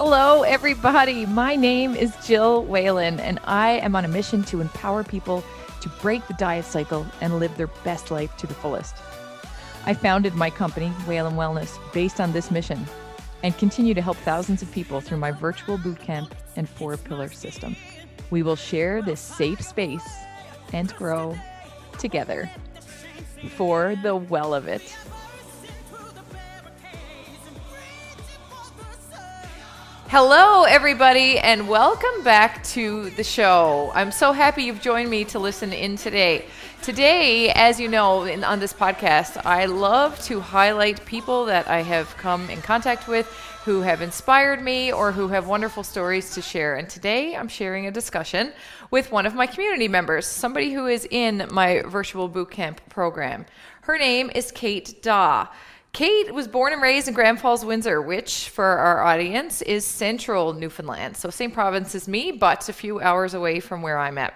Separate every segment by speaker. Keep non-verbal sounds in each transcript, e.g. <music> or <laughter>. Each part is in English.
Speaker 1: Hello, everybody. My name is Jill Whalen, and I am on a mission to empower people to break the diet cycle and live their best life to the fullest. I founded my company, Whalen Wellness, based on this mission and continue to help thousands of people through my virtual bootcamp and four pillar system. We will share this safe space and grow together for the well of it. Hello, everybody, and welcome back to the show. I'm so happy you've joined me to listen in today. Today, as you know, in, on this podcast, I love to highlight people that I have come in contact with who have inspired me or who have wonderful stories to share. And today, I'm sharing a discussion with one of my community members, somebody who is in my virtual bootcamp program. Her name is Kate Daw. Kate was born and raised in Grand Falls, Windsor, which for our audience is central Newfoundland. So, same province as me, but a few hours away from where I'm at.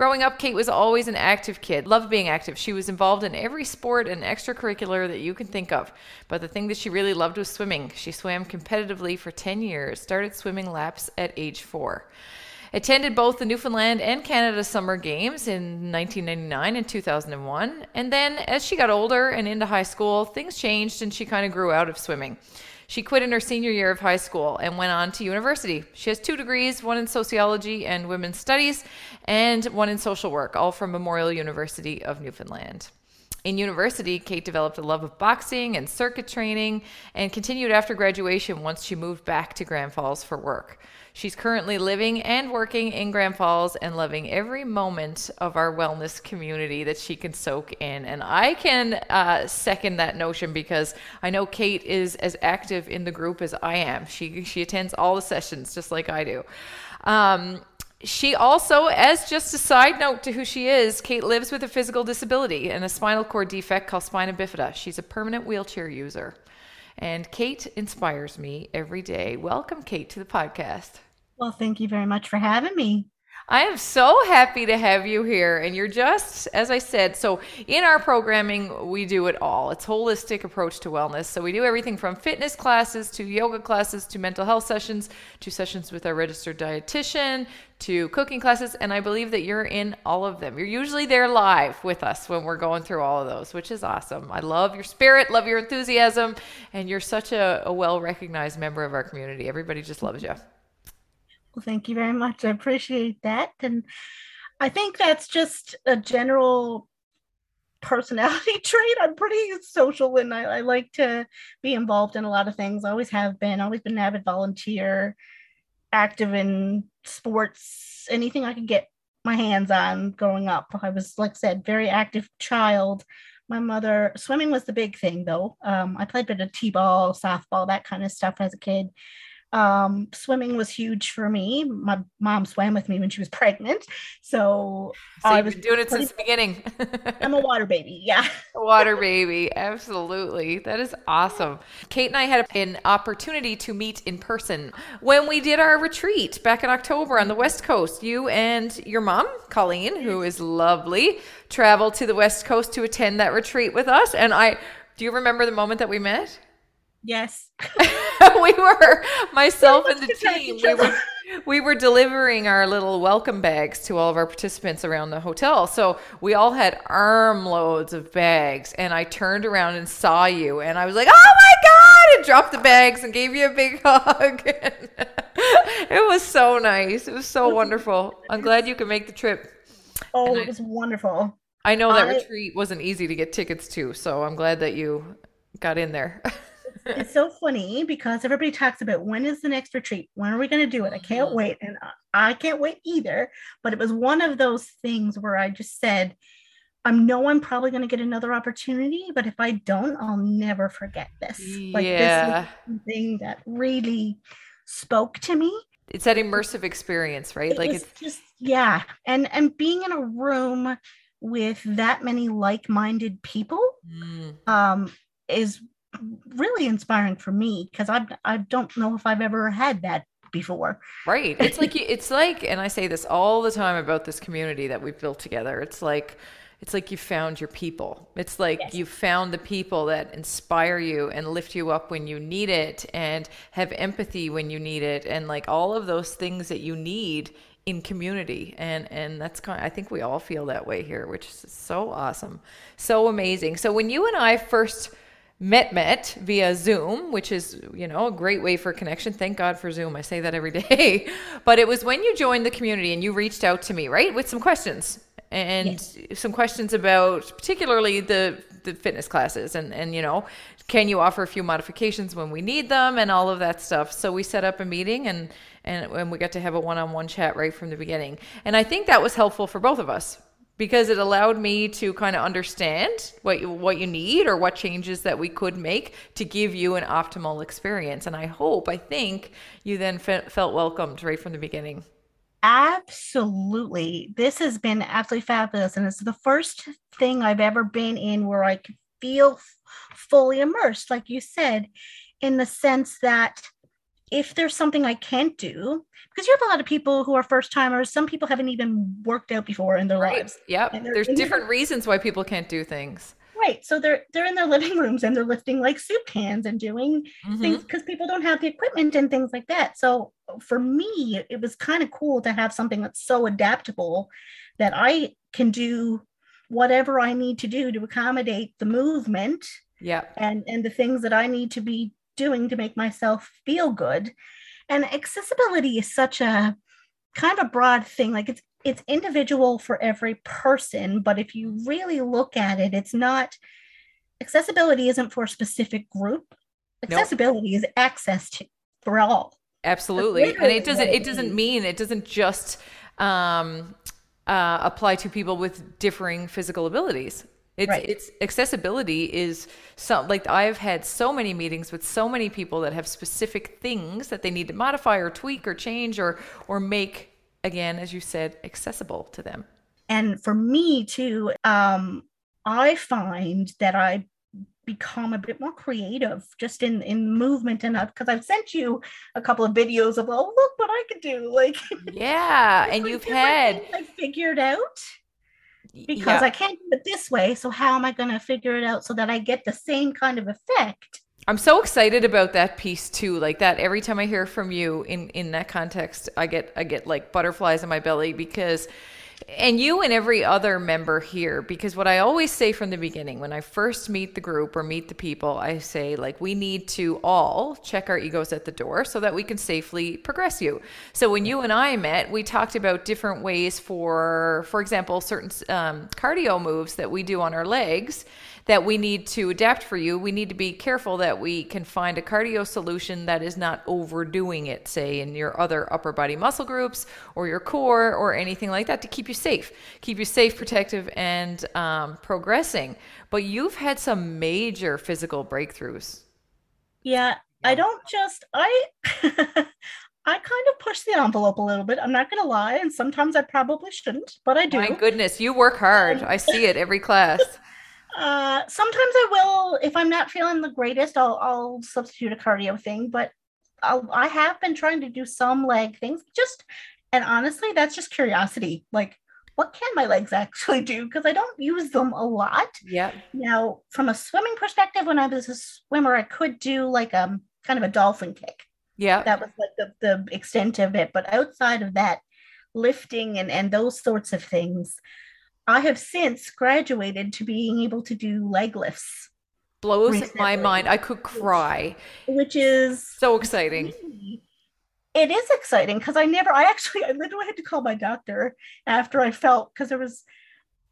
Speaker 1: Growing up, Kate was always an active kid, loved being active. She was involved in every sport and extracurricular that you can think of. But the thing that she really loved was swimming. She swam competitively for 10 years, started swimming laps at age four. Attended both the Newfoundland and Canada Summer Games in 1999 and 2001. And then, as she got older and into high school, things changed and she kind of grew out of swimming. She quit in her senior year of high school and went on to university. She has two degrees one in sociology and women's studies, and one in social work, all from Memorial University of Newfoundland. In university, Kate developed a love of boxing and circuit training and continued after graduation once she moved back to Grand Falls for work. She's currently living and working in Grand Falls and loving every moment of our wellness community that she can soak in. And I can uh, second that notion because I know Kate is as active in the group as I am. She she attends all the sessions just like I do. Um, she also, as just a side note to who she is, Kate lives with a physical disability and a spinal cord defect called spina bifida. She's a permanent wheelchair user. And Kate inspires me every day. Welcome, Kate, to the podcast.
Speaker 2: Well, thank you very much for having me.
Speaker 1: I am so happy to have you here. And you're just, as I said, so in our programming, we do it all. It's holistic approach to wellness. So we do everything from fitness classes to yoga classes to mental health sessions to sessions with our registered dietitian to cooking classes. And I believe that you're in all of them. You're usually there live with us when we're going through all of those, which is awesome. I love your spirit, love your enthusiasm, and you're such a, a well recognized member of our community. Everybody just loves you.
Speaker 2: Well, thank you very much. I appreciate that. And I think that's just a general personality <laughs> trait. I'm pretty social and I, I, like to be involved in a lot of things. I always have been, always been an avid volunteer, active in sports, anything I could get my hands on growing up. I was, like I said, very active child. My mother, swimming was the big thing though. Um, I played a bit of t-ball, softball, that kind of stuff as a kid. Um, swimming was huge for me. My mom swam with me when she was <laughs> pregnant, so,
Speaker 1: so I was doing it since the beginning. <laughs>
Speaker 2: I'm a water baby, yeah. <laughs>
Speaker 1: Water baby, absolutely. That is awesome. Kate and I had an opportunity to meet in person when we did our retreat back in October on the West Coast. You and your mom, Colleen, who is lovely, traveled to the West Coast to attend that retreat with us. And I, do you remember the moment that we met?
Speaker 2: Yes. <laughs>
Speaker 1: we were myself and the team. We were we were delivering our little welcome bags to all of our participants around the hotel. So we all had armloads of bags and I turned around and saw you and I was like, "Oh my god!" and dropped the bags and gave you a big <laughs> hug. it was so nice. It was so wonderful. I'm glad you could make the trip.
Speaker 2: Oh, it was wonderful.
Speaker 1: I know that I, retreat wasn't easy to get tickets to, so I'm glad that you got in there <laughs>
Speaker 2: it's so funny because everybody talks about when is the next retreat? When are we going to do it? I can't mm-hmm. wait. And I can't wait either. But it was one of those things where I just said, I know I'm probably going to get another opportunity, but if I don't, I'll never forget this.
Speaker 1: Like yeah.
Speaker 2: this something that really spoke to me.
Speaker 1: It's that immersive experience, right?
Speaker 2: It like it's just yeah. And and being in a room with that many like-minded people mm. um is really inspiring for me because I I don't know if I've ever had that before.
Speaker 1: Right. It's like it's like and I say this all the time about this community that we've built together. It's like it's like you found your people. It's like yes. you found the people that inspire you and lift you up when you need it and have empathy when you need it and like all of those things that you need in community and and that's kind of, I think we all feel that way here which is so awesome. So amazing. So when you and I first met met via Zoom, which is, you know, a great way for connection. Thank God for Zoom. I say that every <laughs> day. but it was when you joined the community and you reached out to me, right? With some questions and yes. some questions about particularly the the fitness classes and and you know can you offer a few modifications when we need them and all of that stuff so we set up a meeting and and, and we got to have a one-on-one chat right from the beginning and i think that was helpful for both of us because it allowed me to kind of understand what you, what you need or what changes that we could make to give you an optimal experience and i hope i think you then fe- felt welcomed right from the beginning
Speaker 2: Absolutely. This has been absolutely fabulous. And it's the first thing I've ever been in where I could feel fully immersed, like you said, in the sense that if there's something I can't do, because you have a lot of people who are first timers, some people haven't even worked out before in their right. lives.
Speaker 1: Yep. There's different reasons why people can't do things.
Speaker 2: Right. So they're they're in their living rooms and they're lifting like soup cans and doing mm-hmm. things because people don't have the equipment and things like that. So for me, it was kind of cool to have something that's so adaptable that I can do whatever I need to do to accommodate the movement.
Speaker 1: Yeah.
Speaker 2: And and the things that I need to be doing to make myself feel good. And accessibility is such a kind of a broad thing. Like it's it's individual for every person, but if you really look at it, it's not accessibility isn't for a specific group. Accessibility nope. is access to for all.
Speaker 1: Absolutely. And it doesn't it doesn't mean it doesn't just um, uh, apply to people with differing physical abilities. It's, right. it's accessibility is some like I've had so many meetings with so many people that have specific things that they need to modify or tweak or change or or make again, as you said, accessible to them.
Speaker 2: And for me too, um, I find that I become a bit more creative just in in movement and because I've sent you a couple of videos of oh look what I could do <laughs> like
Speaker 1: yeah and you've had
Speaker 2: I figured out because yeah. I can't do it this way so how am I going to figure it out so that I get the same kind of effect
Speaker 1: I'm so excited about that piece too. Like that every time I hear from you in in that context, I get I get like butterflies in my belly because and you and every other member here because what i always say from the beginning when i first meet the group or meet the people i say like we need to all check our egos at the door so that we can safely progress you. So when you and i met we talked about different ways for for example certain um, cardio moves that we do on our legs that we need to adapt for you. We need to be careful that we can find a cardio solution that is not overdoing it, say in your other upper body muscle groups or your core or anything like that to keep you safe, keep you safe, protective, and um, progressing. But you've had some major physical breakthroughs.
Speaker 2: Yeah, I don't just, I. <laughs> I kind of push the envelope a little bit. I'm not going to lie, and sometimes I probably shouldn't, but I do.
Speaker 1: My goodness, you work hard. I see it every class. <laughs>
Speaker 2: Uh, sometimes I will, if I'm not feeling the greatest, I'll, I'll substitute a cardio thing. But I'll, I have been trying to do some leg things. Just and honestly, that's just curiosity. Like, what can my legs <laughs> actually do? Because I don't use them a lot.
Speaker 1: Yeah.
Speaker 2: Now, from a swimming perspective, when I was a swimmer, I could do like um kind of a dolphin kick.
Speaker 1: Yeah.
Speaker 2: That was like the, the extent of it. But outside of that, lifting and, and those sorts of things, I have since graduated to being able to do leg lifts.
Speaker 1: Blows recently, my mind. I could cry.
Speaker 2: Which is
Speaker 1: so exciting.
Speaker 2: It is exciting because I never, I actually, I literally had to call my doctor after I felt, because there was,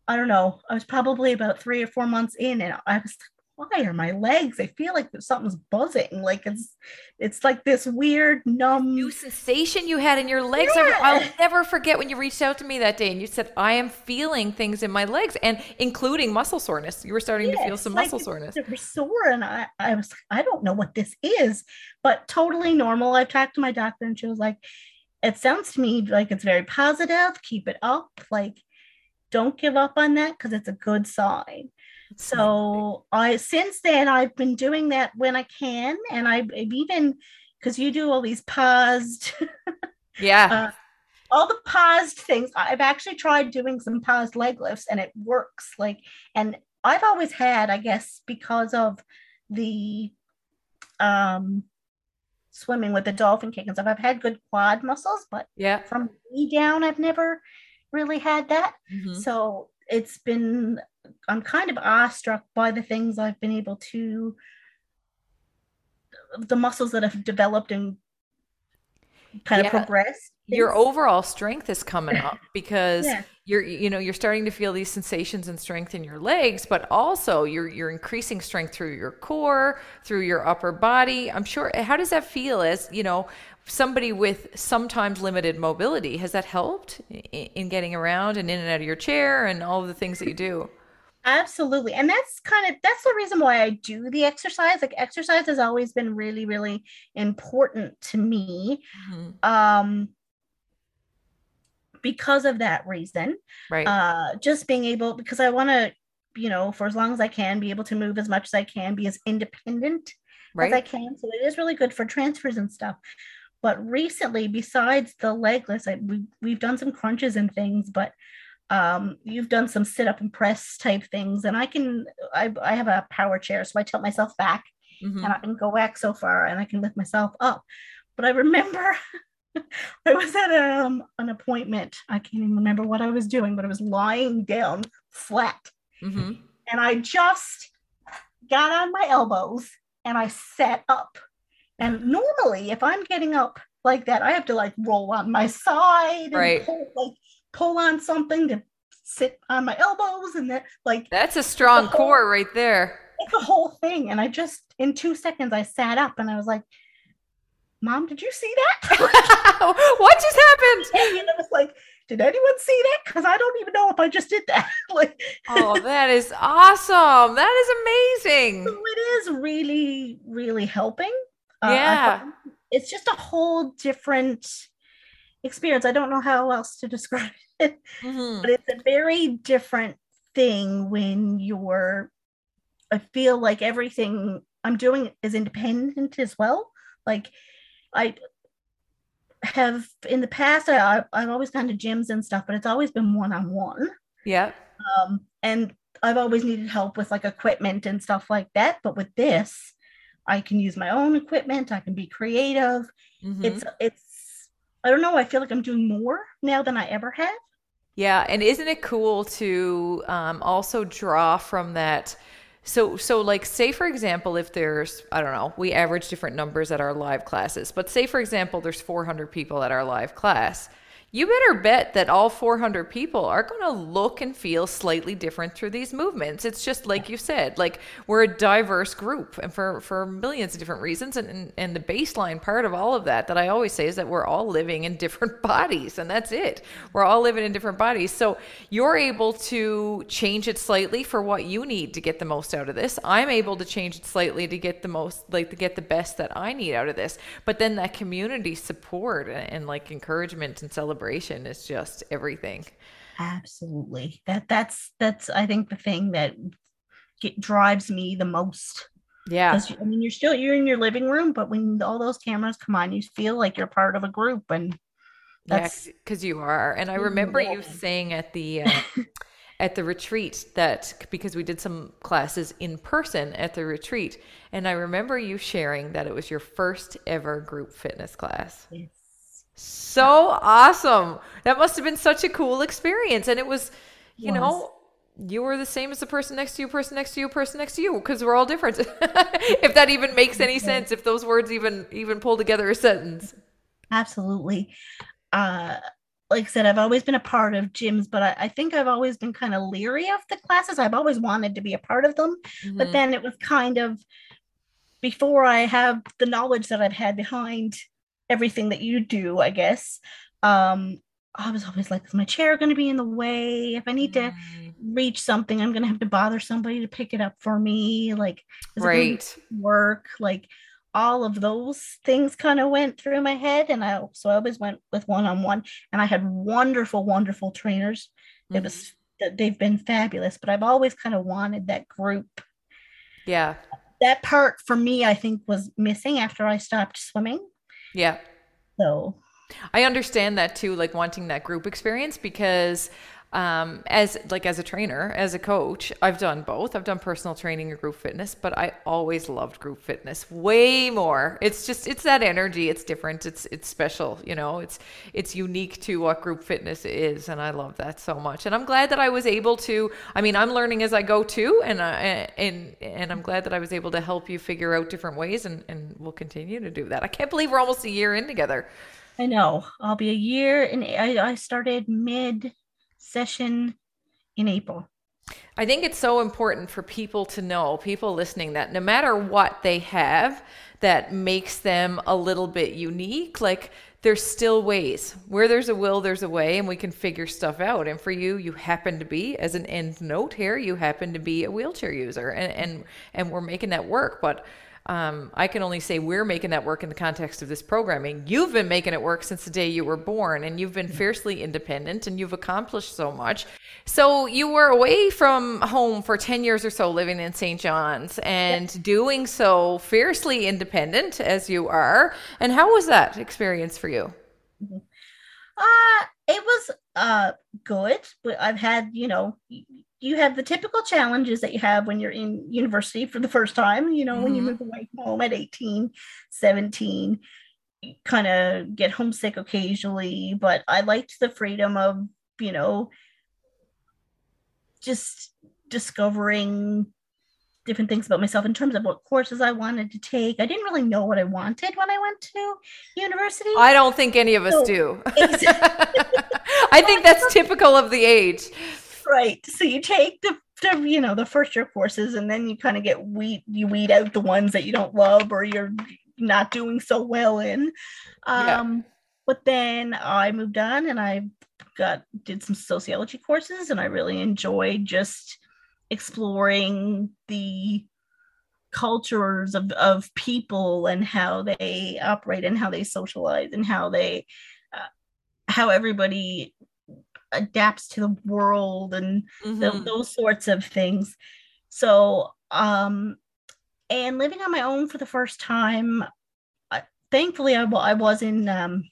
Speaker 2: I don't know, I was probably about three or four months in and I was why are my legs? I feel like something's buzzing. Like it's it's like this weird numb
Speaker 1: new sensation you had in your legs. Yeah. I'll never forget when you reached out to me that day and you said, I am feeling things in my legs and including muscle soreness. You were starting to feel some like muscle soreness.
Speaker 2: It was sore and I, I was I don't know what this is, but totally normal. I talked to my doctor and she was like, it sounds to me like it's very positive. Keep it up. Like don't give up on that because it's a good sign so I since then I've been doing that when I can, and I've, even because you do all these paused, <laughs>
Speaker 1: yeah, uh,
Speaker 2: all the paused things. I've actually tried doing some paused leg lifts and it works. Like, and I've always had, I guess, because of the um swimming with the dolphin kick and stuff, I've had good quad muscles, but
Speaker 1: yeah,
Speaker 2: from knee down, I've never really had that.
Speaker 1: Mhm.
Speaker 2: So it's been, I'm kind of awestruck by the things I've been able to, the muscles that have developed and kind
Speaker 1: Yeah.
Speaker 2: of progressed.
Speaker 1: your overall strength is coming up <laughs> because
Speaker 2: Yeah.
Speaker 1: you're you know you're starting to feel these sensations and strength in your legs but also you're you're increasing strength through your core through your upper body i'm sure how does that feel as you know somebody with sometimes limited mobility has that helped in, in getting around and in and out of your chair and all of the things that you do
Speaker 2: Absolutely. And that's kind of that's the reason why I do the exercise. Like exercise has always been really, really important to me.
Speaker 1: Mhm.
Speaker 2: Um because of that reason.
Speaker 1: right
Speaker 2: Uh just being able because I want to, you know, for as long as I can, be able to move as much as I can, be as independent as I can. So it is really good for transfers and stuff. But recently, besides the legless, I, we, we've done some crunches and things, but um, you've done some sit up and press type things. And I can, I, I have a power chair, so I tilt myself back
Speaker 1: Mhm.
Speaker 2: and I can go back so far and I can lift myself up. But I remember <laughs> I was at a, um, an appointment. I can't even remember what I was doing, but I was lying down flat
Speaker 1: Mhm.
Speaker 2: and I just got on my elbows and I sat up. And normally, if I'm getting up like that, I have to like roll on my side and
Speaker 1: Right.
Speaker 2: pull, like pull on something to sit on my elbows, and that like
Speaker 1: that's a strong
Speaker 2: whole-
Speaker 1: core right there
Speaker 2: it's a whole thing. And I just in two seconds I sat up and I was like, "Mom, did you see that?" <laughs>
Speaker 1: what just happened <laughs>
Speaker 2: and I was like, "Did anyone see that?" Because I don't even know if I just did that. <laughs> like,
Speaker 1: oh that is awesome that is amazing
Speaker 2: So it is really, really helping. Uh,
Speaker 1: Yeah.
Speaker 2: find it's just a whole different experience. I don't know how else to describe it,
Speaker 1: Mhm.
Speaker 2: but it's a very different thing when you're. I feel like everything I'm doing is independent as well. Like I have in the past, I, I've always gone to gyms and stuff, but it's always been one on one
Speaker 1: Yeah.
Speaker 2: um, and I've always needed help with like equipment and stuff like that. But with this, I can use my own equipment. I can be creative.
Speaker 1: Mhm.
Speaker 2: It's it's I don't know. I feel like I'm doing more now than I ever have.
Speaker 1: Yeah, and isn't it cool to um, also draw from that? So, so like, say for example, if there's, I don't know, we average different numbers at our live classes, but say for example, there's 400 people at our live class. You better bet that all 400 people are going to look and feel slightly different through these movements. It's just like you said, like we're a diverse group and for, for millions of different reasons. And, and, and the baseline part of all of that, that I always say is that we're all living in different <laughs> bodies and that's it. We're all living in different bodies. So you're able to change it slightly for what you need to get the most out of this. I'm able to change it slightly to get the most, like to get the best that I need out of this. But then that community support and, and like encouragement and celebration is just everything.
Speaker 2: Absolutely. That that's that's I think the thing that get, drives me the most.
Speaker 1: yeah
Speaker 2: I mean, you're still you're in your living room, but when all those cameras come on, you feel like you're part of a group, and
Speaker 1: Yeah,
Speaker 2: that's
Speaker 1: because you are. And I
Speaker 2: Mhm,
Speaker 1: remember you saying at the uh, <laughs> at the retreat that because we did some classes in person at the retreat, and I remember you sharing that it was your first ever group fitness class.
Speaker 2: it's
Speaker 1: So awesome! That must have been such a cool experience, and it was, you
Speaker 2: Was.
Speaker 1: know. You were the same as the person next to you, person next to you, person next to you, because we're all different. <laughs> if that even makes any sense, if those words even even pull together a sentence.
Speaker 2: Absolutely. Uh, like I said, I've always been a part of gyms, but I, I think I've always been kind of leery of the classes. I've always wanted to be a part of them, but
Speaker 1: Mhm.
Speaker 2: then it was kind of before I have the knowledge that I've had behind everything that you do, I guess. Um, I was always like, is my chair going to be in the way? If I need to
Speaker 1: Mm,
Speaker 2: reach something, I'm going to have to bother somebody to pick it up for me. Like, is it
Speaker 1: right.
Speaker 2: work like all of those things kind of went through my head and i so i always went with one-on-one and i had wonderful wonderful trainers it
Speaker 1: Mhm.
Speaker 2: was they've been fabulous but i've always kind of wanted that group
Speaker 1: Yeah.
Speaker 2: that part for me i think was missing after i stopped swimming
Speaker 1: Yeah.
Speaker 2: so
Speaker 1: I understand that too, like wanting that group experience because um, as like as a trainer, as a coach, I've done both. I've done personal training and group fitness, but I always loved group fitness way more. It's just it's that energy. It's different. It's it's special. You know, it's it's unique to what group fitness is, and I love that so much. And I'm glad that I was able to. I mean, I'm learning as I go too, and I, and and I'm glad that I was able to help you figure out different ways, and and we'll continue to do that. I can't believe we're almost a year in together.
Speaker 2: I know. I'll be a year, and I, I started mid session in April.
Speaker 1: I think it's so important for people to know, people listening, that no matter what they have that makes them a little bit unique, like there's still ways. Where there's a will, there's a way, and we can figure stuff out. And for you, you happen to be, as an end note here, you happen to be a wheelchair user, and and and we're making that work. But um, I can only say we're making that work in the context of this programming. You've been making it work since the day you were born, and you've been fiercely independent, and you've accomplished so much. So you were away from home for 10 years or so, living in St. John's, and yep. doing so fiercely independent as you are. And how was that experience for you?
Speaker 2: Uh, it was uh good, but I've had, you know, you have the typical challenges that you have when you're in university for the first time you know mm-hmm. when you mm-hmm. move away from home at 18 17 kind of get homesick occasionally but i liked the freedom of you know just discovering different things about myself in terms of what courses I wanted to take. I didn't really know what I wanted when I went to university.
Speaker 1: I don't think any of us so, do. <laughs> I think that's typical of the age
Speaker 2: right. So you take the, the you know the first year courses, and then you kind of get weed you weed out the ones that you don't love or you're not doing so well in. Um, yeah. But then I moved on, and I got did some sociology courses, and I really enjoyed just exploring the cultures of, of people and how they operate and how they socialize and how they uh, how everybody adapts to the world and mm-hmm. the, those sorts of things. So, um, and living on my own for the first time, uh, thankfully, I, I was in um,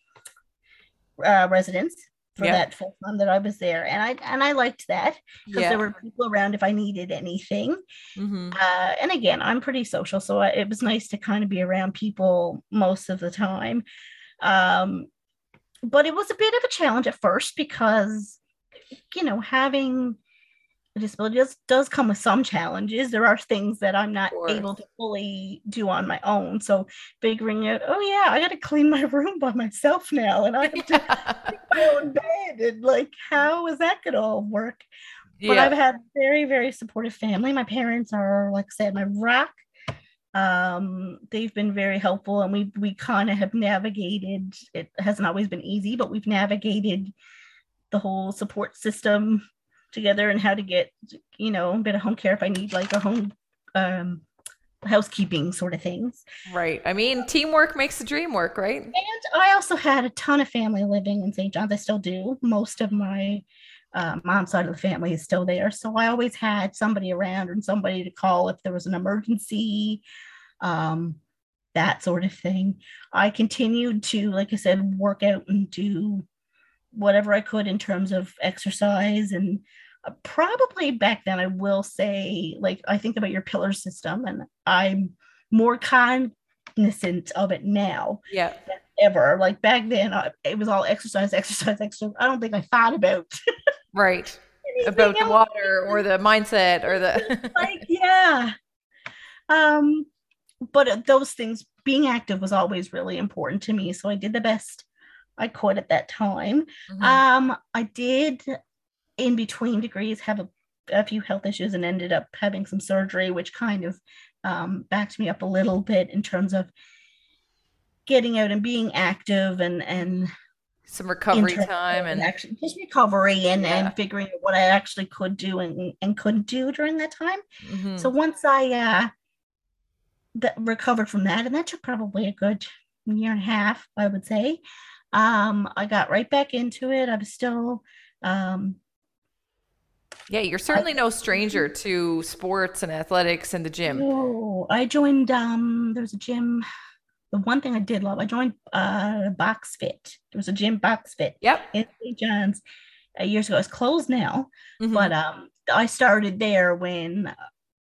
Speaker 2: uh, residence for yeah. that full time that I was there, and I and I liked that because yeah. there were people around if I needed anything. Mm-hmm. Uh, and again, I'm pretty social, so I, it was nice to kind of be around people most of the time. Um, but it was a bit of a challenge at first because you know having a disability does, does come with some challenges. There are things that i'm not able to fully do on my own. So figuring out oh yeah i got to clean my <laughs> room by myself now and i have to <laughs> my own bed and like how is that gonna all work? Yeah. but i've had very very supportive family. My parents are like i said my rock um, they've been very helpful and we we kind of have navigated it hasn't always been easy but we've navigated the whole support system together and how to get you know a bit of home care if i need like a home um, housekeeping sort of things.
Speaker 1: Right. I mean teamwork makes the dream work right? And
Speaker 2: i also had a ton of family living in st john's i still do. Most of my uh, mom's side of the family is still there. So I always had somebody around and somebody to call if there was an emergency, um, that sort of thing. I continued to, like I said, work out and do whatever I could in terms of exercise. And uh, probably back then, I will say, like, I think about your pillar system and I'm more cognizant of it now.
Speaker 1: Yeah.
Speaker 2: Ever. Like back then, I, it was all exercise, exercise, exercise. I don't think I thought about
Speaker 1: right <laughs> about the water or the mindset or the <laughs>
Speaker 2: like yeah um but those things being active was always really important to me so i did the best i could at that time mm-hmm. um i did in between degrees have a, a, few health issues and ended up having some surgery which kind of um, backed me up a little bit in terms of getting out and being active and and
Speaker 1: some recovery time and
Speaker 2: actually just recovery and yeah. and figuring out what I actually could do and and couldn't do during that time. Mm-hmm. So once I uh that recovered from that, and that took probably a good year and a half, I would say. Um, I got right back into it. I was still um
Speaker 1: yeah, you're certainly I, no stranger to sports and athletics and the gym.
Speaker 2: Oh, I joined um there's a gym the one thing I did love, I joined uh Box Fit. There was a gym Box Fit
Speaker 1: Yep.
Speaker 2: in St. John's uh, years ago. It's closed now,
Speaker 1: Mhm.
Speaker 2: but um, I started there when uh,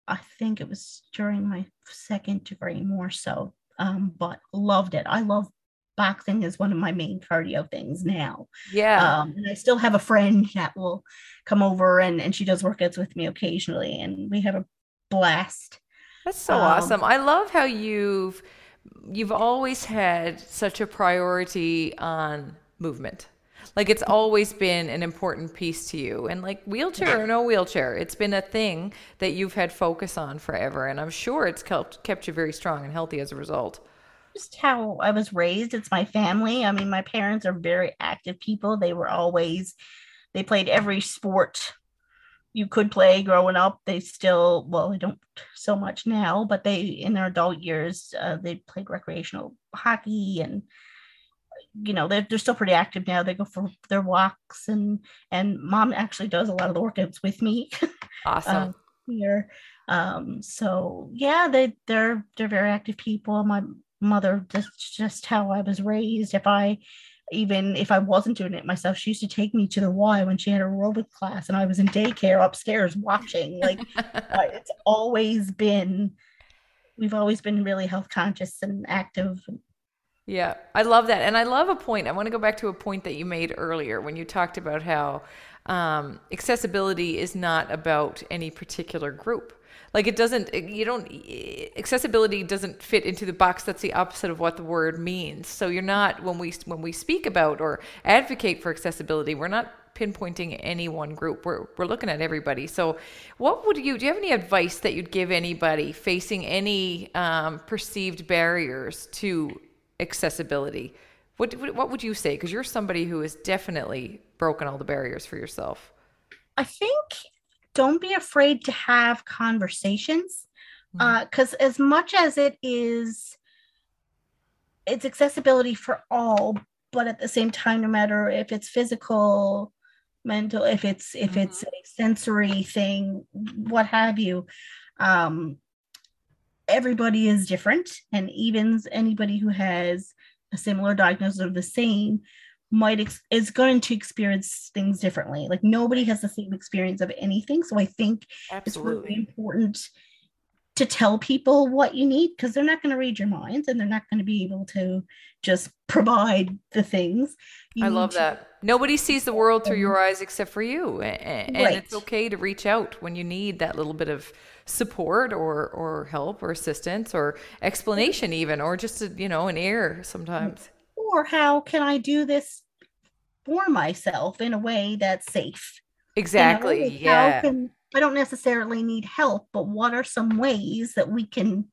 Speaker 2: I think it was during my second degree, more so. Um, but loved it. I love boxing is one of my main cardio things now.
Speaker 1: yeah.
Speaker 2: Um, and I still have a friend that will come over and and she does workouts with me occasionally, and we have a blast.
Speaker 1: That's so
Speaker 2: Um,
Speaker 1: awesome. I love how you've you've always had such a priority on movement. Like it's always been an important piece to you. And like wheelchair or no wheelchair, it's been a thing that you've had focus on forever. And I'm sure it's kept kept you very strong and healthy as a result.
Speaker 2: just how I was raised. It's my family. I mean, my parents are very active people. They were always, they played every sport you could play growing up. They still, well, they don't so much now, but they, in their adult years, uh, they played recreational hockey and, you know, they're, they're still pretty active now. They go for their walks and, and mom actually does a lot of the workouts with me. <laughs>
Speaker 1: Awesome.
Speaker 2: um, here. Um, so yeah, they they're they're very active people. My mother just just how I was raised. If I even if I wasn't doing it myself, she used to take me to the Y when she had a aerobic class, and I was in daycare upstairs watching. Like <laughs> uh, it's always been, we've always been really health conscious and active.
Speaker 1: Yeah, I love that. And I love a point. I want to go back to a point that you made earlier when you talked about how um, accessibility is not about any particular group. Like it doesn't, you don't, accessibility doesn't fit into the box that's the opposite of what the word means. So you're not, when we, when we speak about or advocate for accessibility, we're not pinpointing any one group. We're, we're looking at everybody. So what would you, do you have any advice that you'd give anybody facing any um, perceived barriers to accessibility? What, what, what would you say? Because you're somebody who has definitely broken all the barriers for yourself.
Speaker 2: I think don't be afraid to have conversations mm-hmm. uh, because as much as it is it's accessibility for all but at the same time no matter if it's physical mental if it's if it's mm-hmm. a sensory thing what have you um everybody is different and even anybody who has a similar diagnosis or the same might ex- is going to experience things differently like nobody has the same experience of anything so i think it's really important to tell people what you need because they're not going to read your minds and they're not going to be able to just provide the things You
Speaker 1: I love
Speaker 2: to-
Speaker 1: that. Nobody sees the world through your um, eyes except for you. And,
Speaker 2: Right.
Speaker 1: it's okay to reach out when you need that little bit of support or, or help or assistance or explanation even, or just, a, you know, an ear sometimes.
Speaker 2: Or how can i do this for myself in a way that's safe You know,
Speaker 1: Exactly. Yeah.
Speaker 2: can- i don't necessarily need help but what are some ways that we can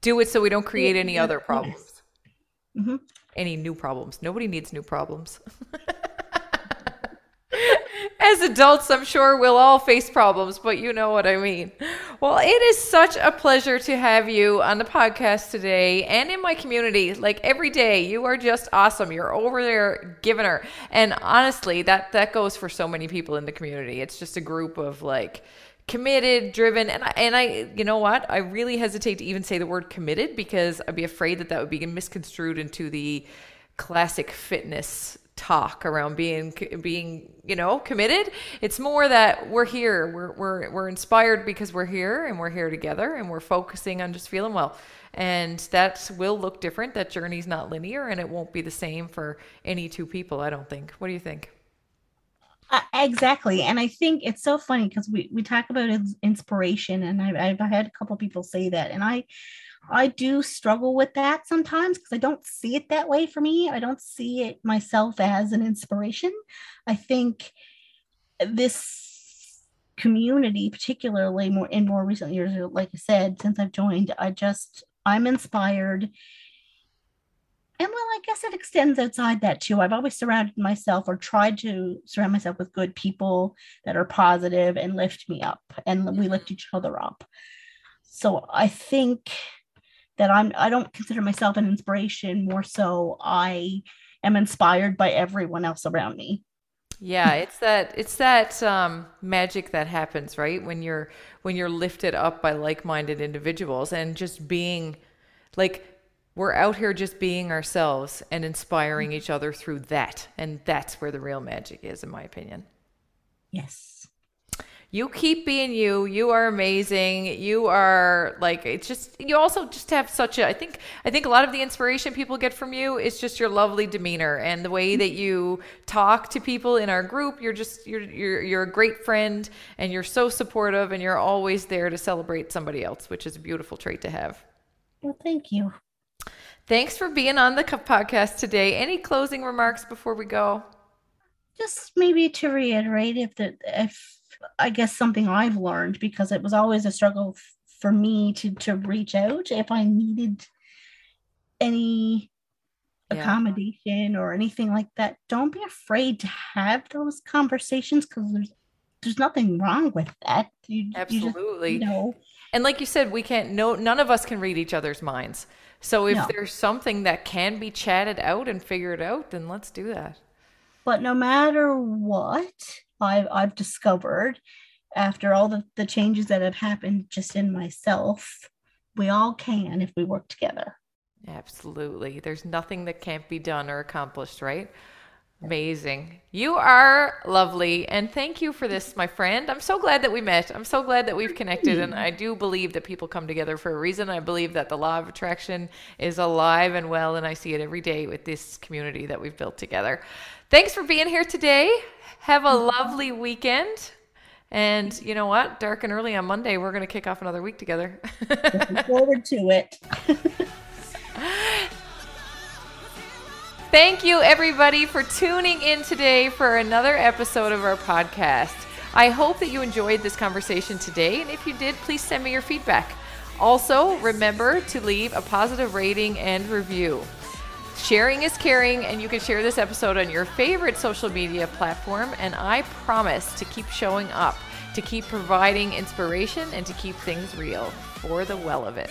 Speaker 1: Do it so we don't create any other problems.
Speaker 2: Mhm.
Speaker 1: Any new problems. Nobody needs new problems. <laughs> As adults, I'm sure we'll all face problems, but you know what I mean. Well, it is such a pleasure to have you on the podcast today and in my community. Like every day, you are just awesome. You're over there giving her. And honestly, that that goes for so many people in the community. It's just a group of like committed, driven, and I, and I, you know what? I really hesitate to even say the word committed because I'd be afraid that that would be misconstrued into the classic fitness talk around being being you know committed. It's more that we're here. We're we're we're inspired because we're here and we're here together and we're focusing on just feeling well. And that will look different. That journey's not linear and it won't be the same for any two people i don't think. What do you think?
Speaker 2: Uh, exactly. And I think it's so funny because we, we talk about inspiration and I've, I've had a couple people say that and I I do struggle with that sometimes because I don't see it that way for me. I don't see it myself as an inspiration. I think this community, particularly more in more recent years, uh, like I said, since I've joined, I just I'm inspired and well, I guess it extends outside that too. I've always surrounded myself or tried to surround myself with good people that are positive and lift me up, and we lift mm-hmm. each other up. So I think that I'm I don't consider myself an inspiration, more so I am inspired by everyone else around me.
Speaker 1: Yeah, it's that it's that um, magic that happens, right? When you're when you're lifted up by like-minded individuals and just being like we're out here just being ourselves and inspiring each other through that. And that's where the real magic is, in my opinion.
Speaker 2: Yes.
Speaker 1: You keep being you. You are amazing. You are like it's just you also just have such a I think I think a lot of the inspiration people get from you is just your lovely demeanor and the way that you talk to people in our group. You're just you're you're you're a great friend and you're so supportive and you're always there to celebrate somebody else, which is a beautiful trait to have.
Speaker 2: Well, thank you.
Speaker 1: Thanks for being on the podcast today. Any closing remarks before we go?
Speaker 2: Just maybe to reiterate if that if I guess something I've learned because it was always a struggle f- for me to to reach out if I needed any
Speaker 1: Yeah.
Speaker 2: accommodation or anything like that. Don't be afraid to have those conversations because there's there's nothing wrong with that. You, you just
Speaker 1: Absolutely.
Speaker 2: know
Speaker 1: And like you said, we can't no none of us can read each other's minds. So if
Speaker 2: No.
Speaker 1: there's something that can be chatted out and figured out, then let's do that.
Speaker 2: but no matter what I've I've discovered after all the, the changes that have happened just in myself, we all can if we work together.
Speaker 1: Absolutely. There's nothing that can't be done or accomplished, right? Amazing. You are lovely. And thank you for this, my friend. I'm so glad that we met. I'm so glad that we've connected. And I do believe that people come together for a reason. I believe that the law of attraction is alive and well. And I see it every day with this community that we've built together. Thanks for being here today. Have a mm-hmm. lovely weekend. And you know what? Dark and early on Monday, we're going to kick off another week together.
Speaker 2: Looking forward to it. <laughs>
Speaker 1: Thank you, everybody, for tuning in today for another episode of our podcast. I hope that you enjoyed this conversation today. And if you did, please send me your feedback. Also, remember to leave a positive rating and review. Sharing is caring, and you can share this episode on your favorite social media platform. And I promise to keep showing up, to keep providing inspiration, and to keep things real for the well of it.